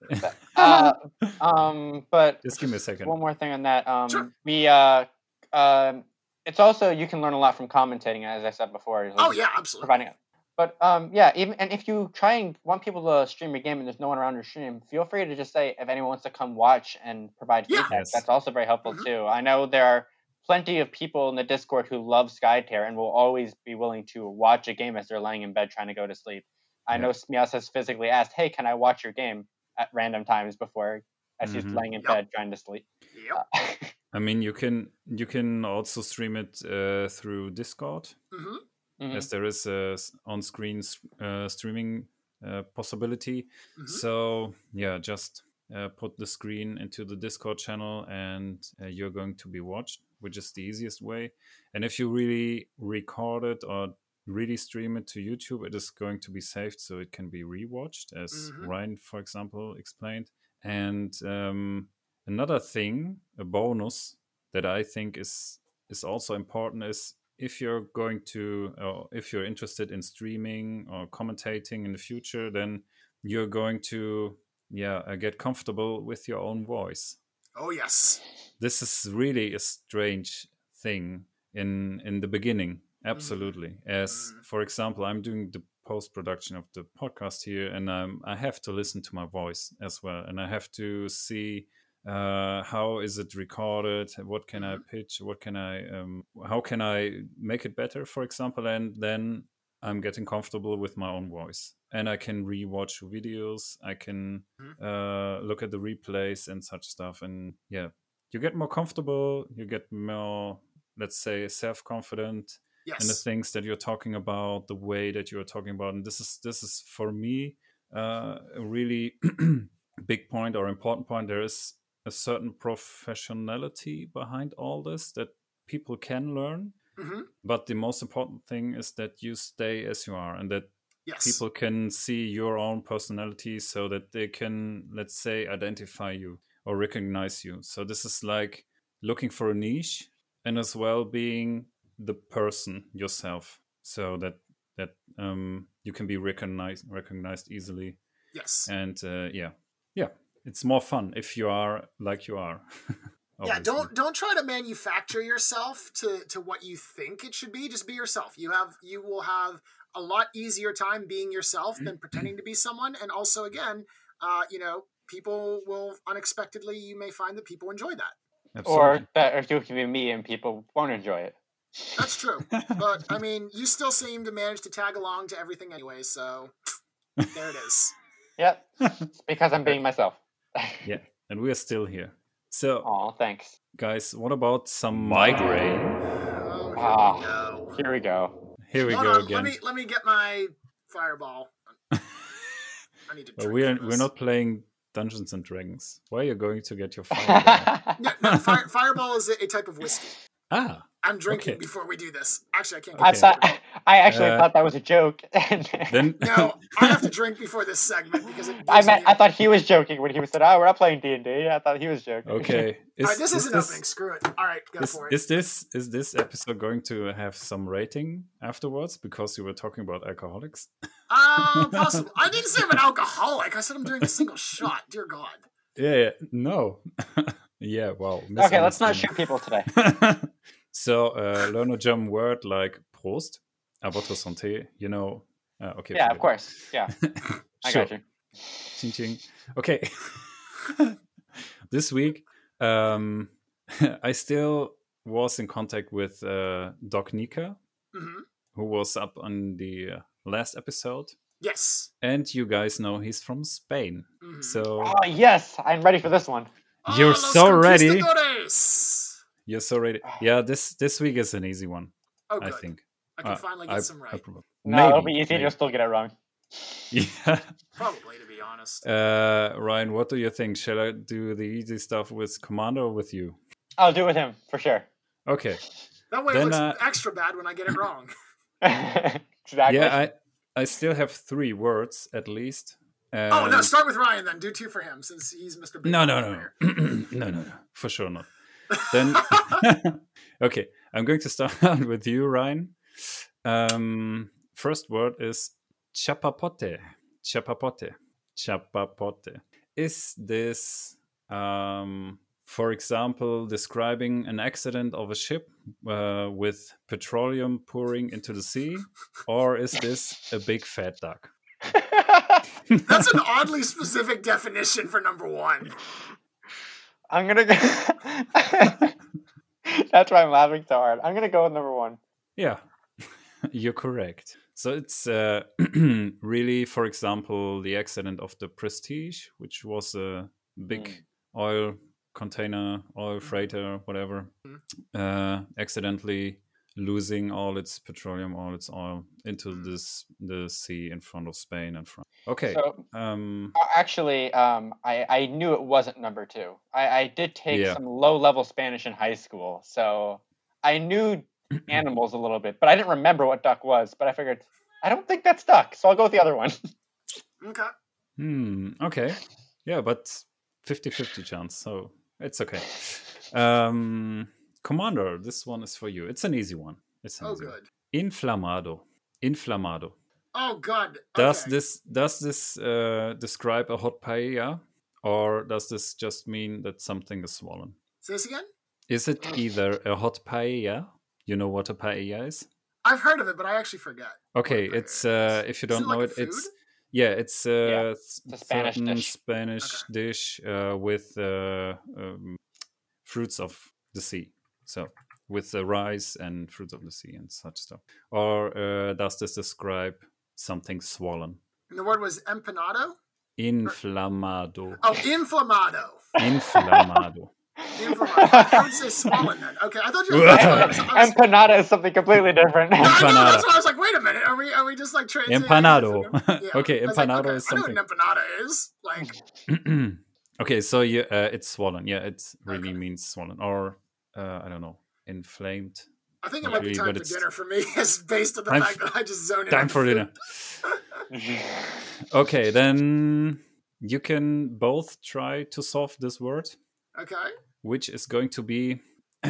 Uh, um, but just give me a second. one more thing on that. Um, Sure. we uh, um, it's also you can learn a lot from commentating, as I said before. oh yeah, absolutely. providing it. But um, yeah, even and if you try and want people to stream your game and there's no one around your stream, feel free to just say if anyone wants to come watch and provide Yeah. feedback. Yes. That's also very helpful Mhm. too. I know there are plenty of people in the Discord who love Skytear and will always be willing to watch a game as they're laying in bed trying to go to sleep. I Yeah. know Smias has physically asked, "Hey, can I watch your game?" At random times before as he's Mhm. laying in Yep. bed trying to sleep. Yep. I mean, you can you can also stream it uh, through Discord, hmm Mhm. as there is a on-screen uh, streaming uh, possibility. Mhm. So yeah, just uh, put the screen into the Discord channel, and uh, you're going to be watched, which is the easiest way. And if you really record it or really stream it to YouTube, it is going to be saved so it can be rewatched, as Mhm. Ryan, for example, explained. And um, another thing, a bonus that I think is is also important is if you're going to or if you're interested in streaming or commentating in the future, then you're going to yeah uh, get comfortable with your own voice. Oh yes. This is really a strange thing in in the beginning. Absolutely, as Mm. for example, I'm doing the post production of the podcast here, and um, I have to listen to my voice as well, and I have to see uh, how is it recorded, what can I pitch, what can I, um, how can I make it better, for example, and then I'm getting comfortable with my own voice, and I can rewatch videos, I can Mhm. uh, look at the replays and such stuff, and yeah, you get more comfortable, you get more, let's say, self confident Yes. and the things that you're talking about, the way that you're talking about, and this is this is for me uh, a really big point or important point. There is a certain professionality behind all this that people can learn, hmm but the most important thing is that you stay as you are, and that Yes. people can see your own personality, so that they can, let's say, identify you or recognize you. So this is like looking for a niche, and as well being the person yourself so that that um, you can be recognized recognized easily. Yes. and uh, yeah. Yeah. It's more fun if you are like you are yeah don't don't try to manufacture yourself to to what you think it should be. Just be yourself. You have you will have a lot easier time being yourself than pretending to be someone. And also again uh you know people will unexpectedly you may find that people enjoy that. Absolutely. or that or you can be me and people won't enjoy it. That's true but i mean you still seem to manage to tag along to everything anyway so there it is Yep, it's because I'm being myself. yeah and we are still here so Aw, thanks. guys what about some migraine oh, here Ah. we go Here we go. here we Hold go on, again let me let me get my fireball i need to Well, drink we're we're not playing dungeons and dragons why are you going to get your fireball? No, no, fire, fireball is a, a type of whiskey. ah I'm drinking Okay. before we do this. Actually, I can't. I thought. I actually Uh, thought that was a joke. then No, I have to drink before this segment because it. I meant me- I thought he was joking when he was said, "Oh, we're not playing D and D." I thought he was joking. okay is, All right, this is is an opening. Screw it. All right, go is, for it. is this is this episode going to have some rating afterwards because you were talking about alcoholics Uh, possible. I didn't say I'm an alcoholic. I said I'm doing a single shot. Dear God. Yeah, yeah. no. yeah, Well. Okay, let's not misunderstanding. shoot people today. So, uh, learn a German word like Prost, à votre santé, you know. Uh, okay. yeah, of course. Yeah, it. I Sure. got you. Ching ching. Okay. this week, um, I still was in contact with uh, Doc Nika, hmm who was up on the uh, last episode. Yes. And you guys know he's from Spain. Mhm. So Oh yes, I'm ready for this one. You're los so ready. Conquistadores. you're so ready. Yeah, this this week is an easy one. I good. think. I can Uh, finally I- get some I right. prob- No, it'll be easy. maybe. You'll still get it wrong. Yeah. Probably, to be honest. Uh, Ryan, what do you think? Shall I do the easy stuff with Commander or with you? I'll do it with him for sure. Okay. that way it looks uh, extra bad when I get it wrong. exactly. Yeah, I I still have three words at least. oh, no, start with Ryan then. Do two for him since he's Mr. Big no, no, no, no, no, no, no, for sure not. Then, okay, I'm going to start with you, Ryan. Um, first word is chapapote. Chapapote. Chapapote. Is this, um, for example, describing an accident of a ship uh, with petroleum pouring into the sea, or is this a big fat duck? That's an oddly specific definition for number one. I'm gonna go. That's why I'm laughing so hard. I'm gonna go with number one. Yeah, you're correct. So it's uh, really, for example, the accident of the Prestige, which was a big oil container, oil freighter, whatever, uh, accidentally losing all its petroleum, all its oil into this the sea in front of Spain and France. Okay. So um, actually, um, I I knew it wasn't number two. I I did take Yeah. some low level Spanish in high school, so I knew animals a little bit, but I didn't remember what duck was. But I figured I don't think that's duck, so I'll go with the other one. Okay. Hmm. Okay. Yeah, but 50-50 chance, so it's okay. Um, Commander, this one is for you. It's an easy one. It's an Oh, easy one. good. Inflamado. Inflamado. Oh, God. Does this does this uh, describe a hot paella, or does this just mean that something is swollen? Say this again? Is it either a hot paella? You know what a paella is? I've heard of it, but I actually forget. Okay, it's uh, if you don't like know a it, it's food? yeah, it's uh, Yeah, s- a Spanish dish. Spanish dish uh, with uh, um, fruits of the sea. So with the rice and fruits of the sea and such stuff. Or uh, does this describe something swollen? And the word was empanado? Inflamado. Oh, inflamado. Inflamado. Inflamado. I would say swollen then. Okay, I thought you were. I was, I was, Empanada is something completely different. I know, Empanada. that's why I was like, wait a minute. Are we are we just like translating? Empanado. Yeah. Okay, I was like, empanado okay, is I know what an empanada is. Like, okay, so you, uh, it's swollen. Yeah, it really Okay. means swollen. Or, uh, I don't know, inflamed. I think it might be really, time but for dinner for me, is based on the Time fact that I just zone in. Time for dinner. Okay, then you can both try to solve this word, Okay. which is going to be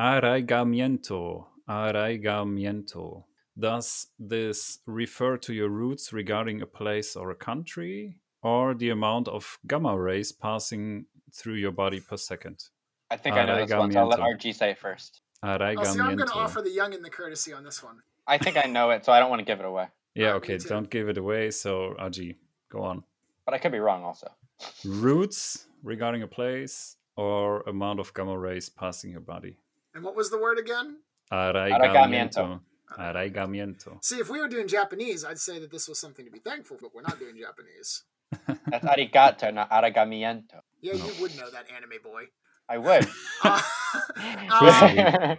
arraigamiento. Arraigamiento. Does this refer to your roots regarding a place or a country, or the amount of gamma rays passing through your body per second? I think I know this one, so I'll let Arraigamiento. RG say it first. Oh, see, I'm going to offer the young and the courtesy on this one. I think I know it, so I don't want to give it away. Yeah, Uh, okay, don't give it away. So, Aji, go on. But I could be wrong also. Roots regarding a place or amount of gamma rays passing your body. And what was the word again? Arraigamiento. Arraigamiento. See, if we were doing Japanese, I'd say that this was something to be thankful, but we're not doing Japanese. That's arigato, not aragamiento. Yeah, you would know that anime boy. I would. Uh, Listen. uh,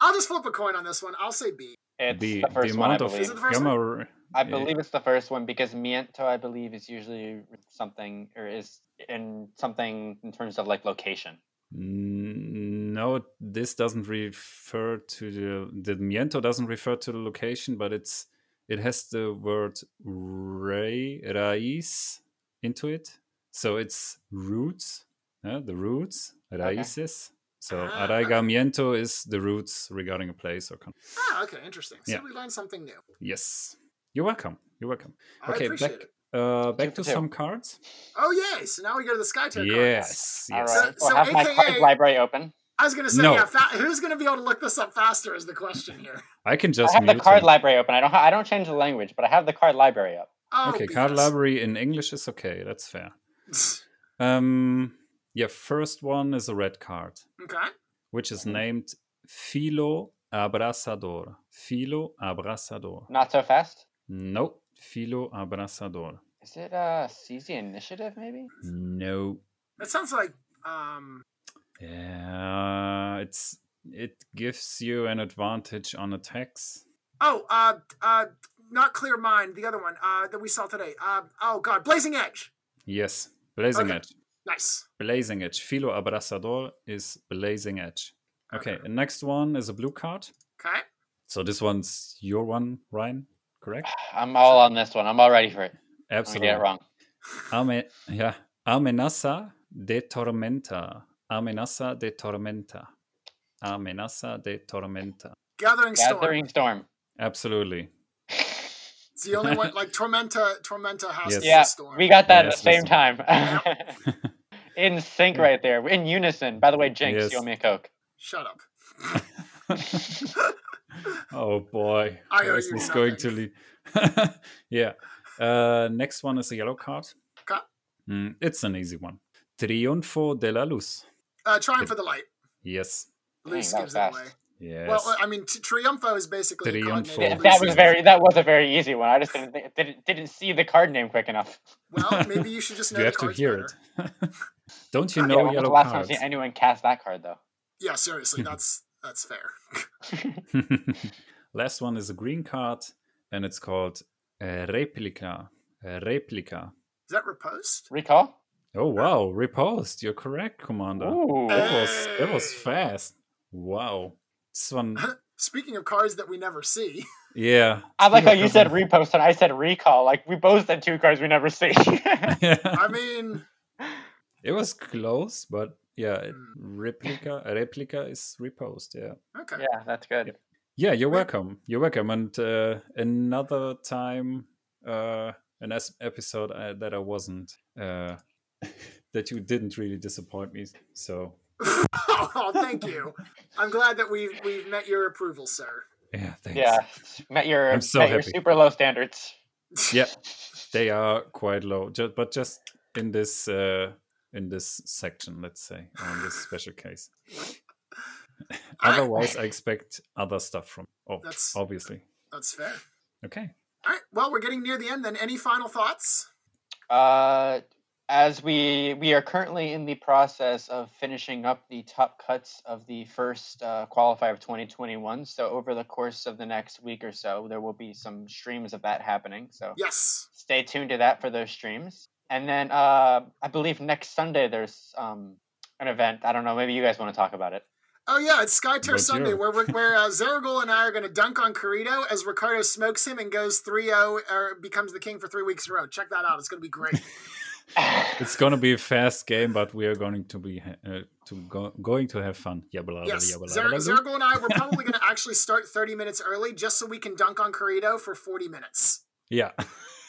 I'll just flip a coin on this one. I'll say B. it's The, the the first one, I amount of believe. Is it the first gamma ra- I yeah. believe it's the first one because miento, I believe, is usually something or is in something in terms of like location. Mm, No, this doesn't refer to the the miento doesn't refer to the location, but it's it has the word ray raíz into it, so it's roots, uh, the roots raíces. So Ah. arraigamiento is the roots regarding a place or country. Ah, okay, interesting. So Yeah. we learned something new. Yes. You're welcome. You're welcome. I Okay, back it. uh, back to Two for two. some cards. Oh yay! So now we go to the Skytear cards. Yes, All yes. right. So- Well, so have my card library open. I was gonna say, No. yeah. Fa- who's gonna be able to look this up faster? Is the question here. I can just. I just have the card him. library open. I don't. Ha- I don't change the language, but I have the card library up. Oh, Okay, card library in English is okay. That's fair. Um, yeah, first one is a red card, okay. which is named Filo Abrasador. Filo Abrasador. Not so fast. No, Filo Abrasador. Is it a CZ Initiative maybe? No. That sounds like um. Yeah, it's it gives you an advantage on attacks. Oh, uh, uh, not clear mind. The other one, uh, that we saw today. Uh, oh God, Blazing Edge. Yes, Blazing Okay. Edge. Nice. Blazing Edge. Filo Abrasador is Blazing Edge. Okay, Okay. next one is a blue card. Okay. So this one's your one, Ryan, correct? I'm all on this one. I'm all ready for it. I'm Absolutely. get it wrong. Ame- yeah. Amenaza de tormenta. Amenaza de tormenta. Amenaza de tormenta. Gathering Storm. Gathering Storm. Absolutely. It's the only one. Like Tormenta. Tormenta has Yes. to Yeah, a storm. we got that Yes, at the same listen. time. in sync right there. In unison. By the way, Jinx, Yes. you owe me a Coke. Shut up. oh boy. I owe Where is you this going to lead? yeah. Uh, next one is a yellow card. Okay. Mm, it's an easy one. Triunfo de la Luz. Uh, Trying for the light. Yes. At least Dang, gives that it was away. Yes. Well, I mean, t- Triumpho is basically a Triunfo. Yeah, that was very that was a very easy one. I just didn't think, didn't didn't see the card name quick enough. Well, maybe you should just know you the have to hear better. it. Don't you Yeah, know yeah, when was yellow the last time? I've seen anyone cast that card though? Yeah, seriously, that's that's fair. Last one is a green card, and it's called uh, Replica. Uh, replica. Is that repost? Recall? Oh wow, repost. You're correct, Commander. Ooh. That was that was fast. Wow. This one, Speaking of cards that we never see, yeah. I like how you said repost and I said recall. Like we both said two cards we never see. yeah. I mean, It was close, but yeah, it- Hmm. replica. Replica is repost. Yeah. okay. yeah, that's good. Yeah, you're welcome. You're welcome. And uh, another time, uh, an episode uh, that I wasn't, uh, that you didn't really disappoint me. So oh, thank you. I'm glad that we've we've met your approval, sir. yeah, thanks. Yeah, met your I'm so met your super low standards. yeah, they are quite low, just, but just in this uh, in this section, let's say, or in this special case. I- Otherwise, I expect other stuff from. Oh, That's- obviously. That's fair. Okay. All right. Well, we're getting near the end. Then, any final thoughts? Uh, as we we are currently in the process of finishing up the top cuts of the first uh, qualifier of 2021. So over the course of the next week or so, there will be some streams of that happening. So Yes. stay tuned to that for those streams. And then uh, I believe next Sunday there's um, an event. I don't know. Maybe you guys want to talk about it. Oh yeah, it's Skytear But Sunday where we're, where uh, Zeragul and I are going to dunk on Carito as Ricardo smokes him and goes 3-0 or becomes the king for three weeks in a row. Check that out. It's going to be great. It's gonna be a fast game, but we are going to be uh, to go, going to have fun. Yabba labba yes, yabba Zar- labba labba. Zeragul and I we're probably going to actually start 30 minutes early just so we can dunk on Carito for 40 minutes. Yeah,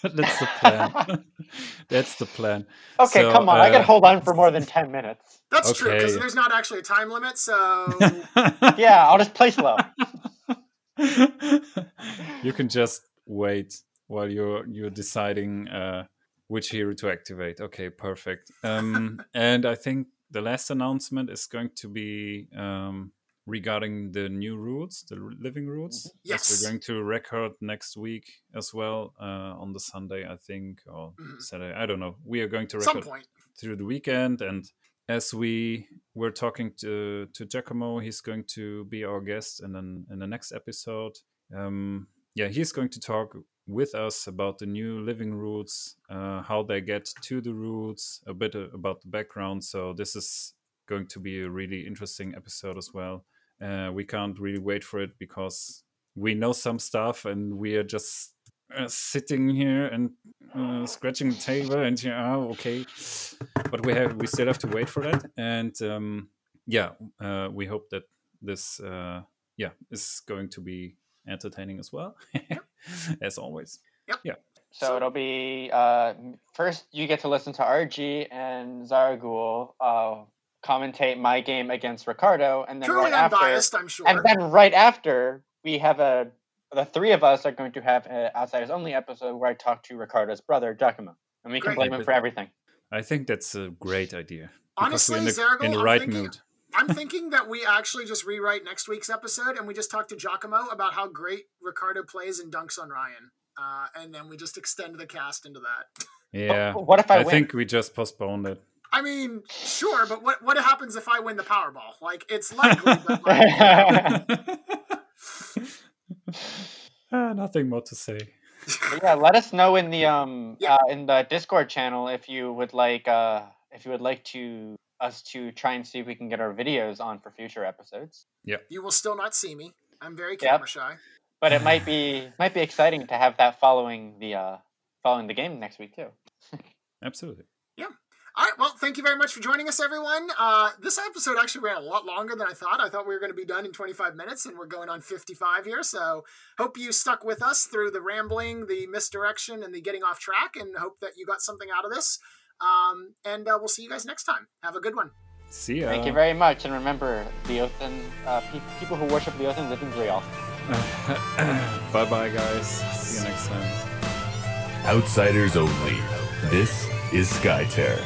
that's the plan. that's the plan. Okay, So, come on. I can uh, hold on for more than 10 minutes. That's true because there's not actually a time limit. So Yeah, I'll just play slow. you can just wait while you're you're deciding uh, which hero to activate. Okay, perfect. Um, and I think the last announcement is going to be um, regarding the new rules, the living rules. Yes, Yes. we're going to record next week as well uh, on the Sunday, I think, or Mhm. Saturday. I don't know. We are going to record point. through the weekend and as we were talking to to Giacomo, he's going to be our guest in an, in the next episode. Um, yeah, he's going to talk with us about the new living routes, uh, how they get to the routes, a bit uh, about the background. So this is going to be a really interesting episode as well. Uh, we can't really wait for it because we know some stuff and we are just uh, sitting here and uh, scratching the table and yeah, oh, okay but we have we still have to wait for that and um, yeah uh, we hope that this uh, yeah is going to be entertaining as well as always Yep. Yeah. So, So- it'll be uh, first you get to listen to RG and Zeragul uh, commentate my game against Ricardo, and then Truly right after, unbiased, I'm sure. and then right after we have a the three of us are going to have an outsiders only episode where I talk to Ricardo's brother Giacomo, and we can Great. blame him for everything. I think that's a great idea. Honestly, we're in the, Zeragul, in the I'm right thinking- mood. I'm thinking that we actually just rewrite next week's episode and we just talk to Giacomo about how great Ricardo plays and dunks on Ryan. Uh, and then we just extend the cast into that. Yeah. But what if I, I win? think we just postponed it. I mean, sure, but what what happens if I win the Powerball? Like, it's likely, but like, Ah, nothing more to say. Yeah, let us know in the um Yeah. uh, in the Discord channel if you would like uh if you would like to us to try and see if we can get our videos on for future episodes. Yeah, you will still not see me. I'm very Yep. camera shy. But it might be might be exciting to have that following the uh following the game next week too. Absolutely. All right. Well, thank you very much for joining us, everyone. Uh, this episode actually ran a lot longer than I thought. I thought we were going to be done in 25 minutes, and we're going on 55 here. So, hope you stuck with us through the rambling, the misdirection, and the getting off track, and hope that you got something out of this. Um, and uh, we'll see you guys next time. Have a good one. See ya. Thank you very much, and remember the Othan uh, pe- people who worship the Othan live in Grial. bye bye, guys. See you next time. Outsiders only. This is Skytear.